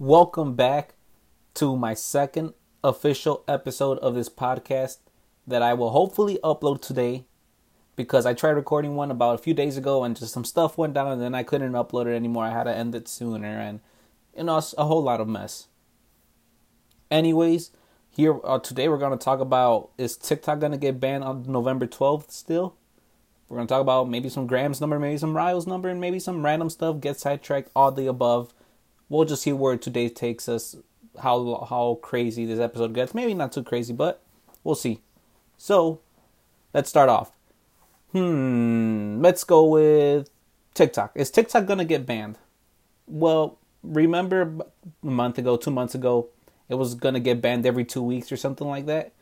Welcome back to my second official episode of this podcast that I will hopefully upload today because I tried recording one about a few days ago and just some stuff went down and then I couldn't upload it anymore. I had to end it sooner and you know a whole lot of mess. Anyways, here uh, today we're going to talk about is TikTok going to get banned on November 12th still? We're going to talk about maybe some Graham's number, maybe some Rayo's number, and maybe some random stuff, get sidetracked, all the above we'll just see where today takes us, how how crazy this episode gets. Maybe not too crazy, but we'll see. So, let's start off. Hmm, let's go with TikTok. Is TikTok gonna get banned? Well, remember a month ago, two months ago, it was gonna get banned every two weeks or something like that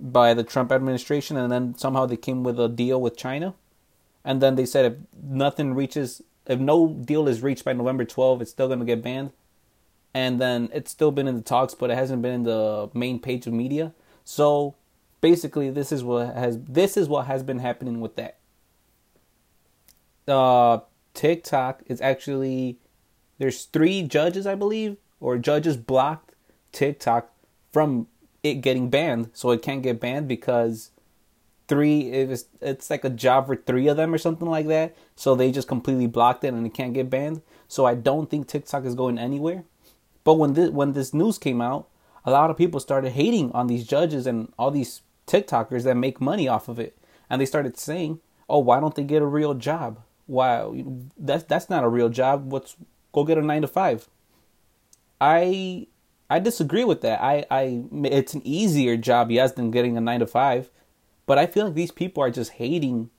by the Trump administration, and then somehow they came with a deal with China, and then they said if nothing reaches if no deal is reached by November 12, it's still going to get banned. And then it's still been in the talks, but it hasn't been in the main page of media. So basically, this is what has this is what has been happening with that. Uh, TikTok is actually there's three judges, I believe, or judges blocked TikTok from it getting banned, so it can't get banned because three it was it's like a job for three of them or something like that. So they just completely blocked it and it can't get banned. So i don't think tiktok is going anywhere. But when this when this news came out a lot of people started hating on these judges and all these tiktokers that make money off of it. And they started saying oh why don't they get a real job? Why that's that's not a real job. What's go get a 9 to 5 i i disagree with that. I i it's an easier job yes than getting a 9 to 5 but I feel like these people are just hating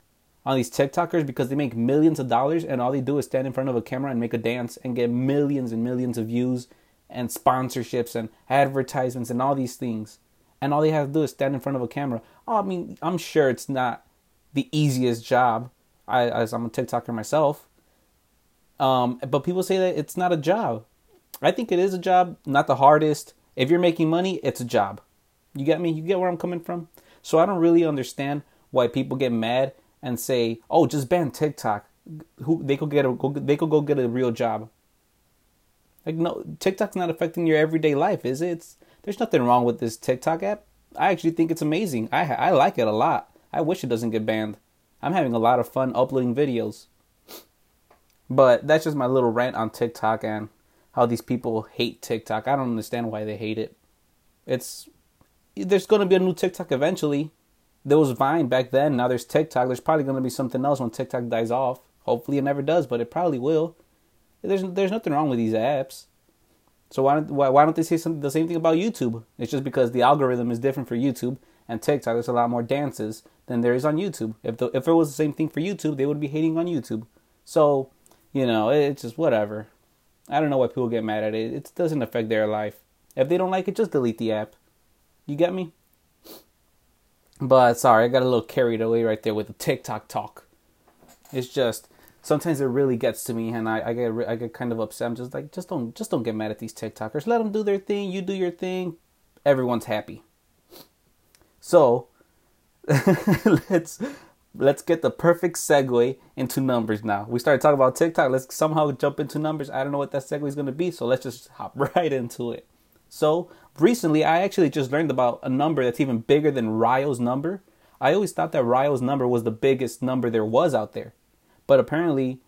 on these TikTokers because they make millions of dollars and all they do is stand in front of a camera and make a dance and get millions and millions of views and sponsorships and advertisements and all these things. And all they have to do is stand in front of a camera. Oh, I mean, I'm sure it's not the easiest job. I, as I'm a TikToker myself. Um, but people say that it's not a job. I think it is a job, not the hardest. If you're making money, it's a job. You get me? You get where I'm coming from? So I don't really understand why people get mad and say, "Oh, just ban TikTok." Who they could get a they could go get a real job. Like no, TikTok's not affecting your everyday life, is it? It's, there's nothing wrong with this TikTok app. I actually think it's amazing. I I like it a lot. I wish it doesn't get banned. I'm having a lot of fun uploading videos. But that's just my little rant on TikTok and how these people hate TikTok. I don't understand why they hate it. It's there's going to be a new TikTok eventually. There was Vine back then. Now there's TikTok. There's probably going to be something else when TikTok dies off. Hopefully it never does, but it probably will. There's there's nothing wrong with these apps. So why don't why, why don't they say some, the same thing about YouTube? It's just because the algorithm is different for YouTube and TikTok. There's a lot more dances than there is on YouTube. If the, if it was the same thing for YouTube, they would be hating on YouTube. So you know it's just whatever. I don't know why people get mad at it. It doesn't affect their life. If they don't like it, just delete the app. You get me? But sorry, I got a little carried away right there with the TikTok talk. It's just sometimes it really gets to me, and I, I get I get kind of upset. I'm just like, just don't just don't get mad at these TikTokers. Let them do their thing. You do your thing. Everyone's happy. So let's let's get the perfect segue into numbers now. We started talking about TikTok. Let's somehow jump into numbers. I don't know what that segue is going to be, so let's just hop right into it. So recently, I actually just learned about a number that's even bigger than Rayo's number. I always thought that Rayo's number was the biggest number there was out there, but apparently,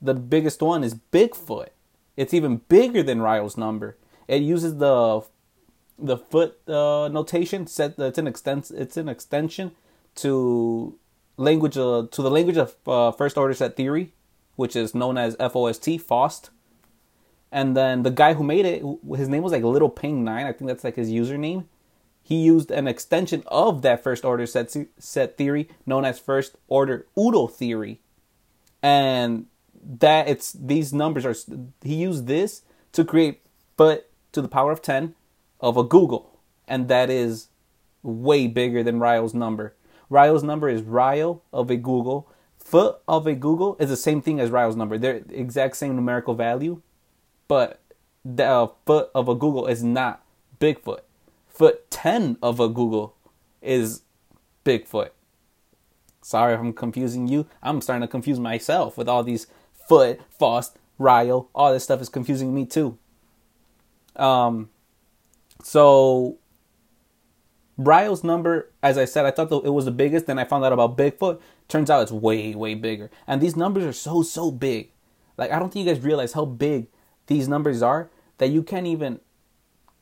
the biggest one is Bigfoot. It's even bigger than Rayo's number. It uses the the foot uh, notation. Set it's an extens it's an extension to language uh, to the language of uh, first order set theory, which is known as FOST, FOST. And then the guy who made it, his name was like LittlePeng9. I think that's like his username. He used an extension of that first order set set theory known as first order oodle theory, and that it's these numbers are he used this to create foot to the power of ten of a googol, and that is way bigger than Rayo's number. Rayo's number is Rayo of a googol. Foot of a googol is the same thing as Rayo's number. They're exact same numerical value, but the uh, foot of a googol is not Bigfoot. Foot 10 of a googol is Bigfoot. Sorry if I'm confusing you. I'm starting to confuse myself with all these foot, FOST, Rayo. All this stuff is confusing me too. Um, so Rayo's number, as I said, I thought it was the biggest. Then I found out about Bigfoot. Turns out it's way, way bigger. And these numbers are so, so big. Like I don't think you guys realize how big these numbers are that you can't even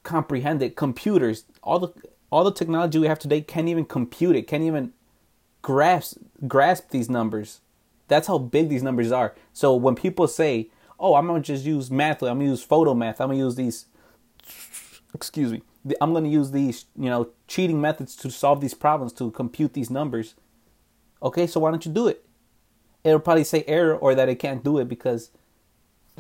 comprehend it. Computers, all the all the technology we have today can't even compute it. Can't even grasp grasp these numbers. That's how big these numbers are. So when people say, "Oh, I'm gonna just use math. I'm gonna use Photomath. I'm gonna use these," excuse me, I'm gonna use these, you know, cheating methods to solve these problems to compute these numbers. Okay, so why don't you do it? It'll probably say error or that it can't do it because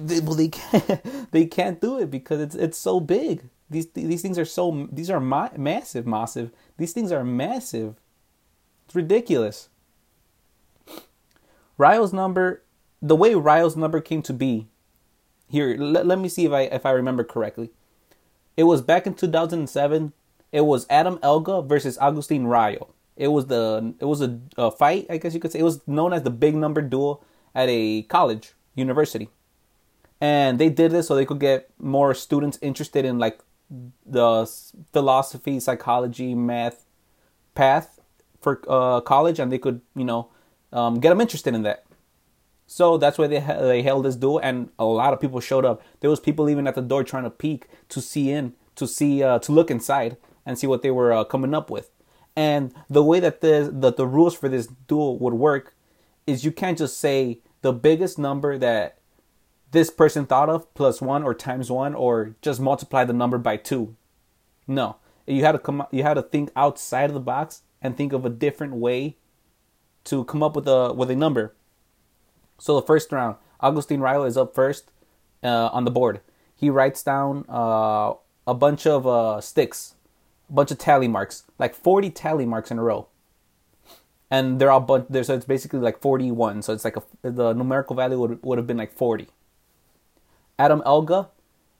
they, well, they can't they can't do it because it's it's so big. These these things are so these are ma- massive, massive. These things are massive. It's ridiculous. Rayo's number, the way Rayo's number came to be, here let, let me see if I if I remember correctly. It was back in 2007. It was Adam Elga versus Agustin Rayo. It was the it was a, a fight, I guess you could say. It was known as the big number duel at a college, university. And they did this so they could get more students interested in like the philosophy, psychology, math path for uh, college, and they could, you know, um, get them interested in that. So that's why they they held this duel, and a lot of people showed up. There was people even at the door trying to peek to see in, to see, uh, to look inside and see what they were uh, coming up with. And the way that the that the rules for this duel would work is you can't just say the biggest number that this person thought of plus one or times one or just multiply the number by two. No, you had to come. You had to think outside of the box and think of a different way to come up with a with a number. So the first round, Augustine Rayo is up first uh, on the board. He writes down uh, a bunch of uh, sticks, a bunch of tally marks, like 40 tally marks in a row. And they're all bunch. So it's basically like 41. So it's like a, the numerical value would would have been like 40. Adam Elga,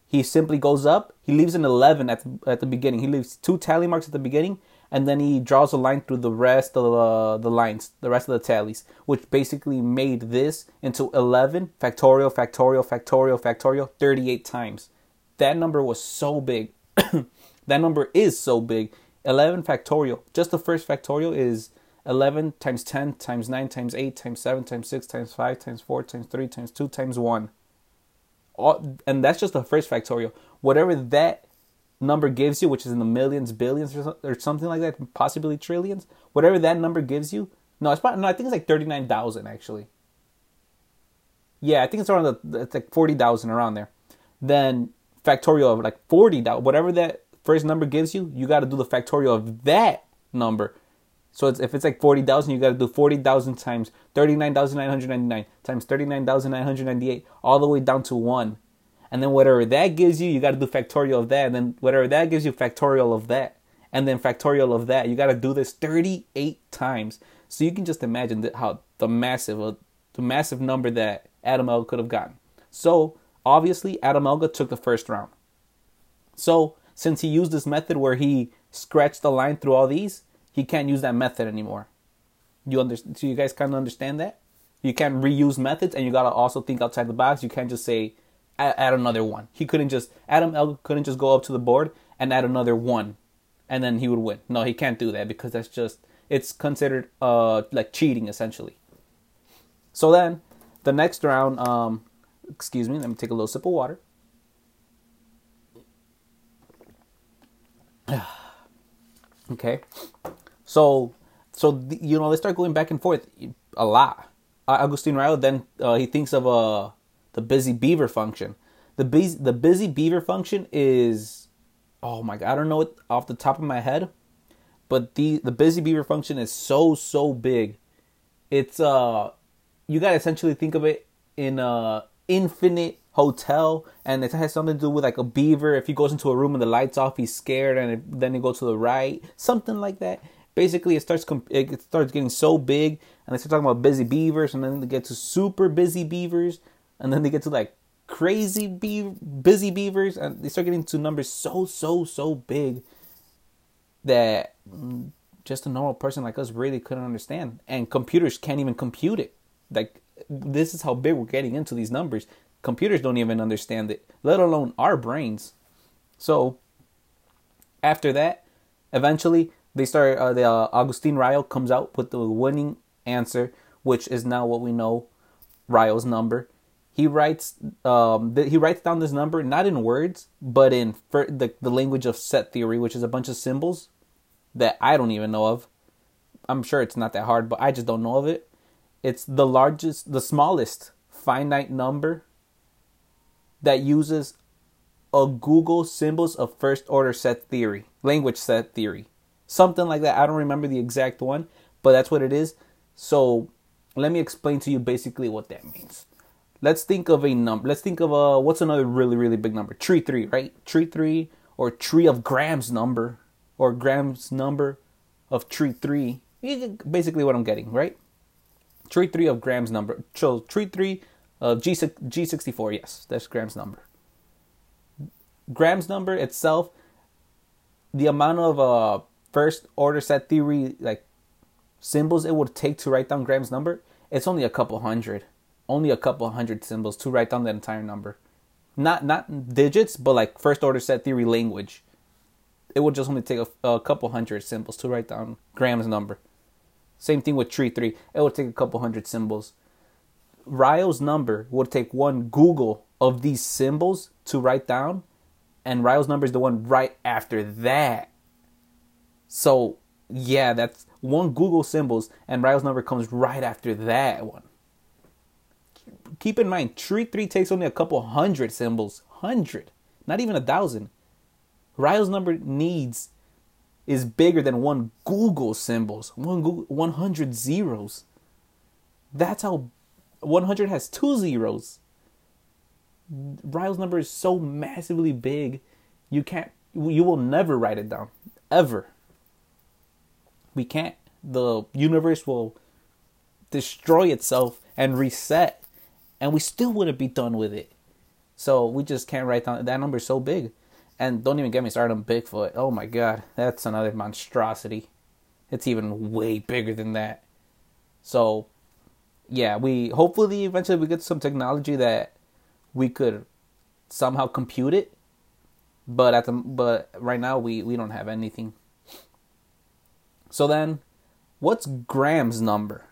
he simply goes up. He leaves an 11 at the, at the beginning. He leaves two tally marks at the beginning, and then he draws a line through the rest of the, the lines, the rest of the tallies, which basically made this into 11 factorial, factorial, factorial, factorial 38 times. That number was so big. that number is so big. 11 factorial. Just the first factorial is 11 times 10 times 9 times 8 times 7 times 6 times 5 times 4 times 3 times 2 times 1 all, and that's just the first factorial. Whatever that number gives you, which is in the millions, billions, or, or something like that, possibly trillions, whatever that number gives you. No, it's probably, no, I think it's like thirty nine thousand actually. Yeah, I think it's around the it's like forty thousand around there. Then factorial of like forty whatever that first number gives you, you got to do the factorial of that number. So it's, if it's like 40,000, you got to do 40,000 times 39,999 times 39,998 all the way down to 1. And then whatever that gives you, you got to do factorial of that. And then whatever that gives you, factorial of that. And then factorial of that. You got to do this 38 times. So you can just imagine that how the massive, uh, the massive number that Adam Elga could have gotten. So obviously, Adam Elga took the first round. So since he used this method where he scratched the line through all these, he can't use that method anymore. You understand? So you guys kind of understand that? You can't reuse methods, and you gotta also think outside the box. You can't just say add, another one. He couldn't just Adam couldn't just go up to the board and add another one, and then he would win. No, he can't do that because that's just it's considered uh like cheating essentially. So then the next round, um, excuse me, let me take a little sip of water. okay. So, so you know, they start going back and forth a lot. Uh, Agustin Rayo then uh, he thinks of uh, the busy beaver function. The busy, the busy beaver function is, oh my god, I don't know it off the top of my head, but the the busy beaver function is so so big. It's uh, you gotta essentially think of it in a infinite hotel, and it has something to do with like a beaver. If he goes into a room and the lights off, he's scared, and it, then he goes to the right, something like that basically it starts it starts getting so big and they start talking about busy beavers and then they get to super busy beavers and then they get to like crazy be- busy beavers and they start getting to numbers so so so big that just a normal person like us really couldn't understand and computers can't even compute it. Like this is how big we're getting into these numbers. Computers don't even understand it let alone our brains. So after that, eventually they start. Uh, the uh, Agustin Rayo comes out with the winning answer, which is now what we know, Rayo's number. He writes, um, he writes down this number not in words, but in the the language of set theory, which is a bunch of symbols that I don't even know of. I'm sure it's not that hard, but I just don't know of it. It's the largest, the smallest finite number that uses a googol symbols of first order set theory, language set theory. Something like that. I don't remember the exact one, but that's what it is. So let me explain to you basically what that means. Let's think of a number. Let's think of a what's another really really big number? Tree three, right? Tree three or tree of Graham's number or Graham's number of tree three. Basically, what I'm getting, right? Tree three of Graham's number. So tree three of G G64. Yes, that's Graham's number. Graham's number itself, the amount of uh first order set theory like symbols it would take to write down Graham's number, it's only a couple hundred. Only a couple hundred symbols to write down that entire number. Not not digits, but like first order set theory language. It would just only take a, a couple hundred symbols to write down Graham's number. Same thing with tree three. It would take a couple hundred symbols. Rayo's number would take one googol of these symbols to write down, and Rayo's number is the one right after that. So yeah, that's one googol symbols, and Rayo's number comes right after that one. Keep in mind, Tree 3 takes only a couple hundred symbols. Hundred. Not even a thousand. Rayo's number needs is bigger than one googol symbols. One googol, 100 zeros. That's how 100 has two zeros. Rayo's number is so massively big, you can't, you will never write it down. Ever. We can't. The universe will destroy itself and reset, and we still wouldn't be done with it. So we just can't write down that number so big. And don't even get me started on Bigfoot. Oh my god, that's another monstrosity. It's even way bigger than that. So yeah, we hopefully eventually we get some technology that we could somehow compute it. But at the but right now we we don't have anything. So then, what's Graham's number?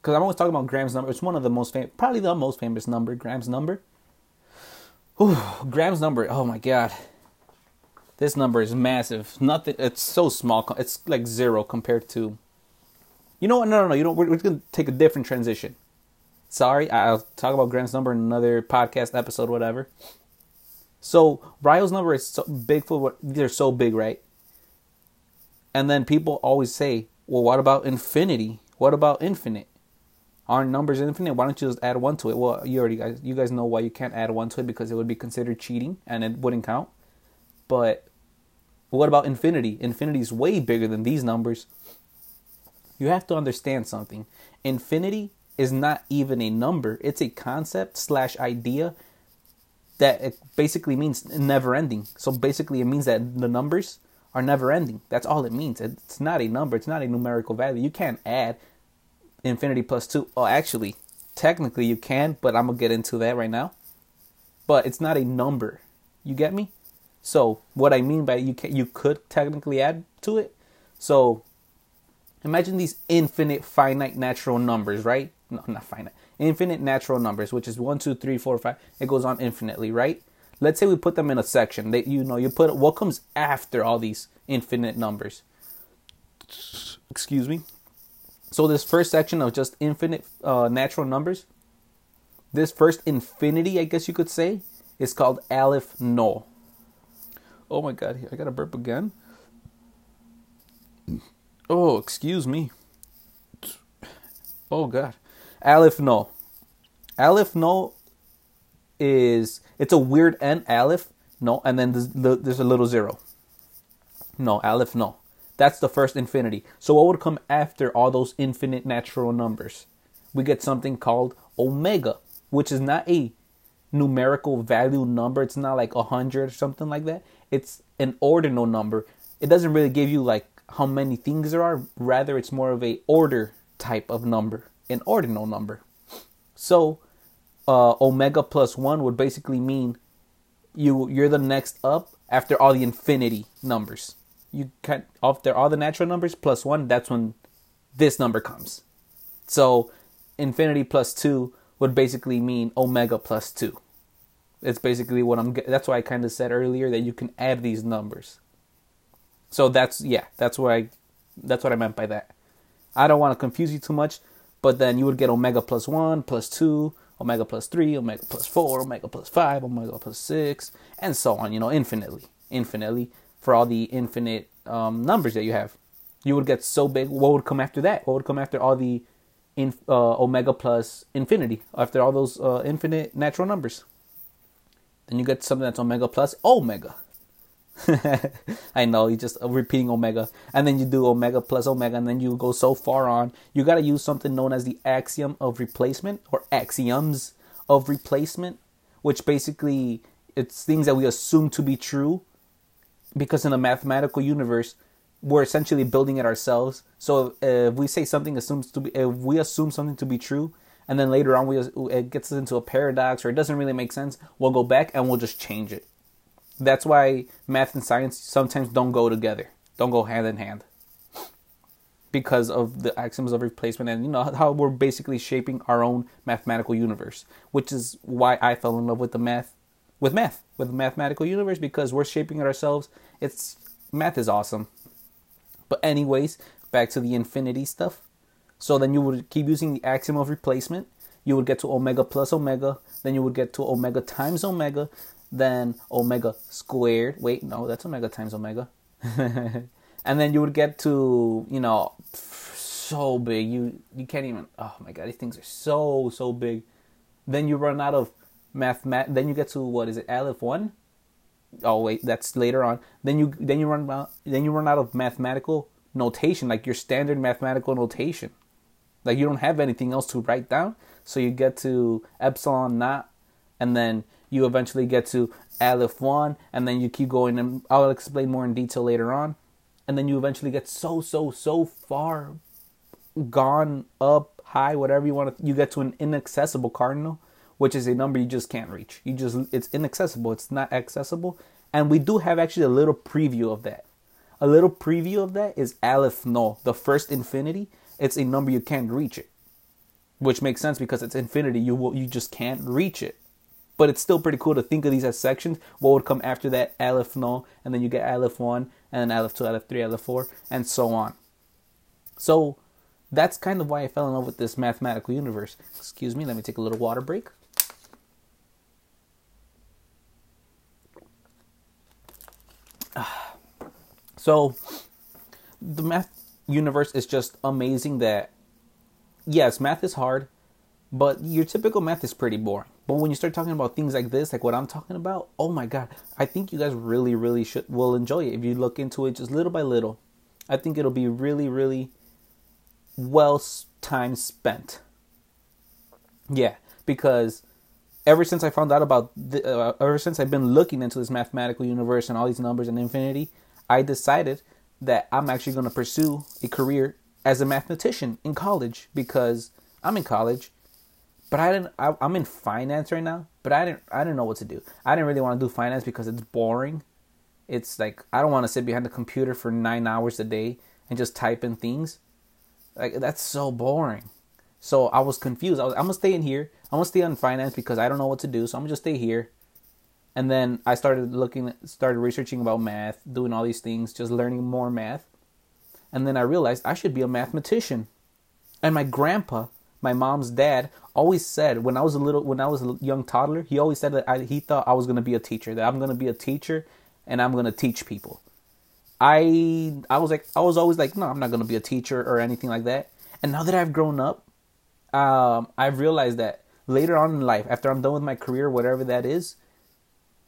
Because I'm always talking about Graham's number. It's one of the most famous, probably the most famous number, Graham's number. Ooh, Graham's number. Oh my god, this number is massive. Nothing. It's so small. It's like zero compared to. You know what? No, no, no. You know we're, we're gonna take a different transition. Sorry, I'll talk about Graham's number in another podcast episode, whatever. So Rayo's number is so big for what they're so big, right? And then people always say, well, what about infinity? What about infinite? Aren't numbers infinite? Why don't you just add one to it? Well, you already guys, you guys know why you can't add one to it because it would be considered cheating and it wouldn't count. But what about infinity? Infinity is way bigger than these numbers. You have to understand something. Infinity is not even a number; it's a concept slash idea that it basically means never ending. So basically, it means that the numbers are never ending. That's all it means. It's not a number, it's not a numerical value. You can't add infinity plus 2. Oh, actually, technically you can, but I'm going to get into that right now. But it's not a number. You get me? So, what I mean by you can you could technically add to it. So, imagine these infinite finite natural numbers, right? No, not finite. Infinite natural numbers, which is one, two, three, four, five. It goes on infinitely, right? Let's say we put them in a section that you know you put what comes after all these infinite numbers? Excuse me? So this first section of just infinite uh, natural numbers this first infinity i guess you could say is called aleph no oh my god i gotta burp again. Oh excuse me. Oh god. Aleph no aleph no is it's a weird N aleph no, and then there's, there's a little zero. No, aleph no. That's the first infinity. So what would come after all those infinite natural numbers? We get something called omega, which is not a numerical value number. It's not like a hundred or something like that. It's an ordinal number. It doesn't really give you like how many things there are. Rather, it's more of a order type of number, an ordinal number. So uh, omega plus one would basically mean you you're the next up after all the infinity numbers. You can after all the natural numbers plus one, that's when this number comes. So infinity plus two would basically mean omega plus two. It's basically what I'm. That's why I kind of said earlier that you can add these numbers. So that's yeah, that's what I, that's what I meant by that. I don't want to confuse you too much, but then you would get omega plus one, plus two, omega plus three, omega plus four, omega plus five, omega plus six, and so on. You know, infinitely, infinitely for all the infinite um, numbers that you have. You would get so big. What would come after that? What would come after all the in, uh, omega plus infinity? After all those uh, infinite natural numbers, then you get something that's omega plus omega. I know you're just uh, repeating omega, and then you do omega plus omega, and then you go so far on. You got to use something known as the axiom of replacement or axioms of replacement, which basically it's things that we assume to be true, because in a mathematical universe, we're essentially building it ourselves. So if we say something assumes to be, if we assume something to be true, and then later on we it gets into a paradox or it doesn't really make sense, we'll go back and we'll just change it. That's why math and science sometimes don't go together, don't go hand in hand. Because of the axioms of replacement and you know how we're basically shaping our own mathematical universe, which is why I fell in love with the math, with math, with the mathematical universe because we're shaping it ourselves. It's math is awesome. But anyways, back to the infinity stuff. So then you would keep using the axiom of replacement. You would get to omega plus omega. Then you would get to omega times omega then omega squared. Wait, no, that's omega times omega. and then you would get to, you know, so big. You you can't even oh my god, these things are so so big. Then you run out of math, then you get to what is it, Aleph 1? Oh wait, that's later on. Then you then you run out then you run out of mathematical notation, like your standard mathematical notation. Like you don't have anything else to write down. So you get to epsilon naught and then you eventually get to Aleph 1, and then you keep going, and I'll explain more in detail later on. And then you eventually get so, so, so far gone up high, whatever you want to, you get to an inaccessible cardinal, which is a number you just can't reach. You just, it's inaccessible, it's not accessible. And we do have actually a little preview of that. A little preview of that is Aleph No, the first infinity. It's a number you can't reach it, which makes sense because it's infinity. You will, you just can't reach it but it's still pretty cool to think of these as sections. What would come after that? Aleph no, and then you get Aleph 1, and then Aleph 2, Aleph 3, Aleph 4, and so on. So that's kind of why I fell in love with this mathematical universe. Excuse me, let me take a little water break. So the math universe is just amazing that yes, math is hard, but your typical math is pretty boring. But when you start talking about things like this, like what I'm talking about, oh my god, I think you guys really, really should will enjoy it if you look into it just little by little. I think it'll be really, really well time spent. Yeah, because ever since I found out about, the, uh, ever since I've been looking into this mathematical universe and all these numbers and infinity, I decided that I'm actually going to pursue a career as a mathematician in college because I'm in college but I didn't. I, am in finance right now, but I didn't. I didn't know what to do. I didn't really want to do finance because it's boring. It's like I don't want to sit behind the computer for nine hours a day and just type in things. Like that's so boring. So I was confused. I was, I'm gonna stay in here. I'm gonna stay on finance because I don't know what to do. So I'm gonna just stay here. And then I started looking, started researching about math, doing all these things, just learning more math. And then I realized I should be a mathematician. And my grandpa my mom's dad always said when I was a little when I was a young toddler, he always said that I, he thought I was going to be a teacher, that I'm going to be a teacher and I'm going to teach people. I I was like I was always like no, I'm not going to be a teacher or anything like that. And now that I've grown up, um, I've realized that later on in life, after I'm done with my career, whatever that is,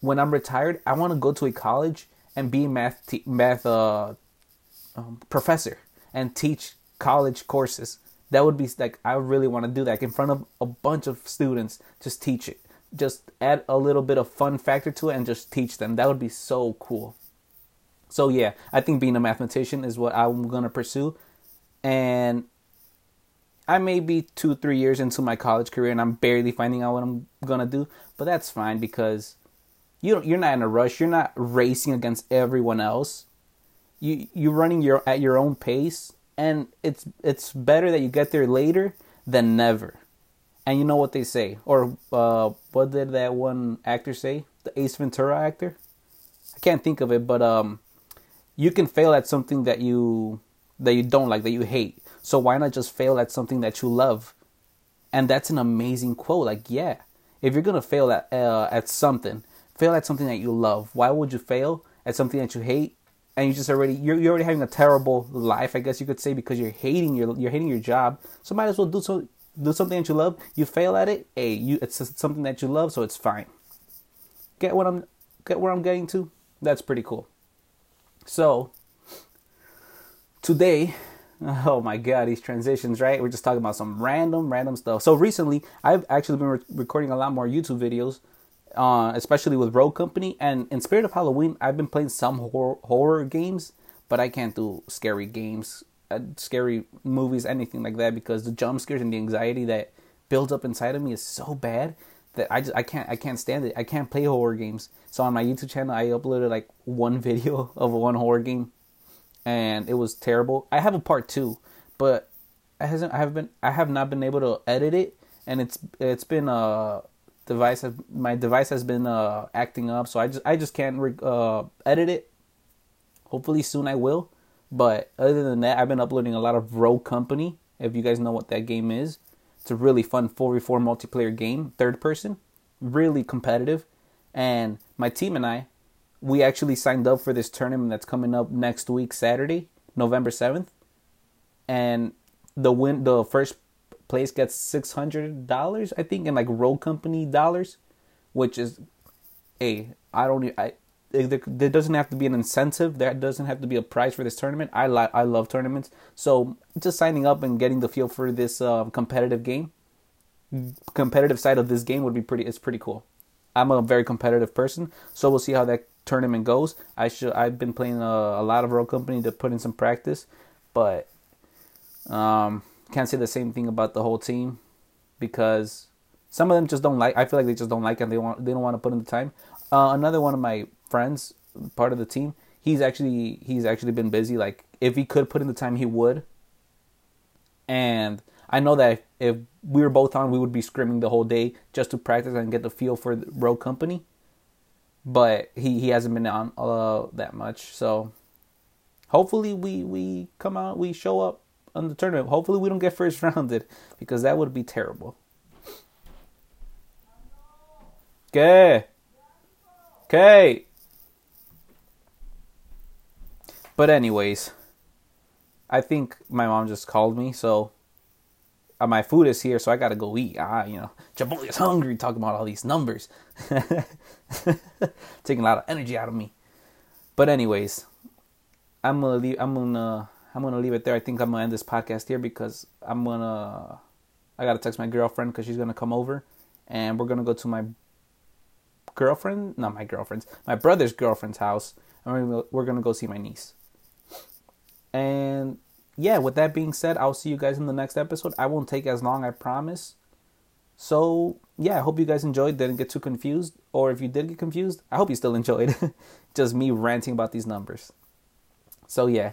when I'm retired, I want to go to a college and be a math te- math uh, um, professor and teach college courses that would be like I really want to do that like in front of a bunch of students. Just teach it. Just add a little bit of fun factor to it and just teach them. That would be so cool. So yeah, I think being a mathematician is what I'm gonna pursue, and I may be two, three years into my college career and I'm barely finding out what I'm gonna do, but that's fine because you you're not in a rush. You're not racing against everyone else. You you're running your at your own pace, and it's it's better that you get there later than never. And you know what they say, or uh, what did that one actor say? The Ace Ventura actor. I can't think of it, but um, you can fail at something that you that you don't like, that you hate. So why not just fail at something that you love? And that's an amazing quote. Like, yeah, if you're gonna fail at uh, at something, fail at something that you love. Why would you fail at something that you hate? And you just already you're, you're already having a terrible life, I guess you could say, because you're hating your you're hating your job. So might as well do so do something that you love. You fail at it, hey, you it's something that you love, so it's fine. Get what I'm get where I'm getting to? That's pretty cool. So today Oh my god, these transitions, right? We're just talking about some random, random stuff. So recently, I've actually been re- recording a lot more YouTube videos, uh, especially with Rogue Company. And in spirit of Halloween, I've been playing some horror, horror games, but I can't do scary games, uh, scary movies, anything like that, because the jump scares and the anxiety that builds up inside of me is so bad that I just I can't I can't stand it. I can't play horror games. So on my YouTube channel, I uploaded like one video of one horror game and it was terrible. I have a part two, but I hasn't I have been I have not been able to edit it, and it's it's been uh device my device has been uh acting up, so I just I just can't uh edit it. Hopefully soon I will, but other than that, I've been uploading a lot of Rogue Company. If you guys know what that game is, it's a really fun 4v4 multiplayer game, third person, really competitive, and my team and I we actually signed up for this tournament that's coming up next week, Saturday, November seventh, and the win the first place gets six hundred dollars, I think, in like Rogue Company dollars, which is, a I don't I. There, doesn't have to be an incentive. There doesn't have to be a prize for this tournament. I like I love tournaments, so just signing up and getting the feel for this uh, competitive game, competitive side of this game would be pretty. It's pretty cool. I'm a very competitive person, so we'll see how that tournament goes. I should I've been playing a, a lot of Rogue Company to put in some practice, but um, can't say the same thing about the whole team because some of them just don't like. I feel like they just don't like and they want they don't want to put in the time. Uh, another one of my friends, part of the team, he's actually he's actually been busy. Like if he could put in the time, he would. And I know that if, we were both on, we would be screaming the whole day just to practice and get the feel for the Rogue Company but he, he hasn't been on uh, that much. So hopefully we we come out, we show up on the tournament. Hopefully we don't get first rounded because that would be terrible. Okay. Okay. But anyways, I think my mom just called me, so uh, my food is here, so I gotta go eat. Ah, you know, Chipotle is hungry talking about all these numbers. Taking a lot of energy out of me. But anyways, I'm gonna leave I'm gonna I'm gonna leave it there. I think I'm gonna end this podcast here because I'm gonna I gotta text my girlfriend because she's gonna come over and we're gonna go to my girlfriend, not my girlfriend's, my brother's girlfriend's house, and we're gonna, we're gonna go see my niece. And yeah, with that being said, I'll see you guys in the next episode. I won't take as long, I promise. So, yeah, I hope you guys enjoyed, didn't get too confused. Or if you did get confused, I hope you still enjoyed just me ranting about these numbers. So, yeah,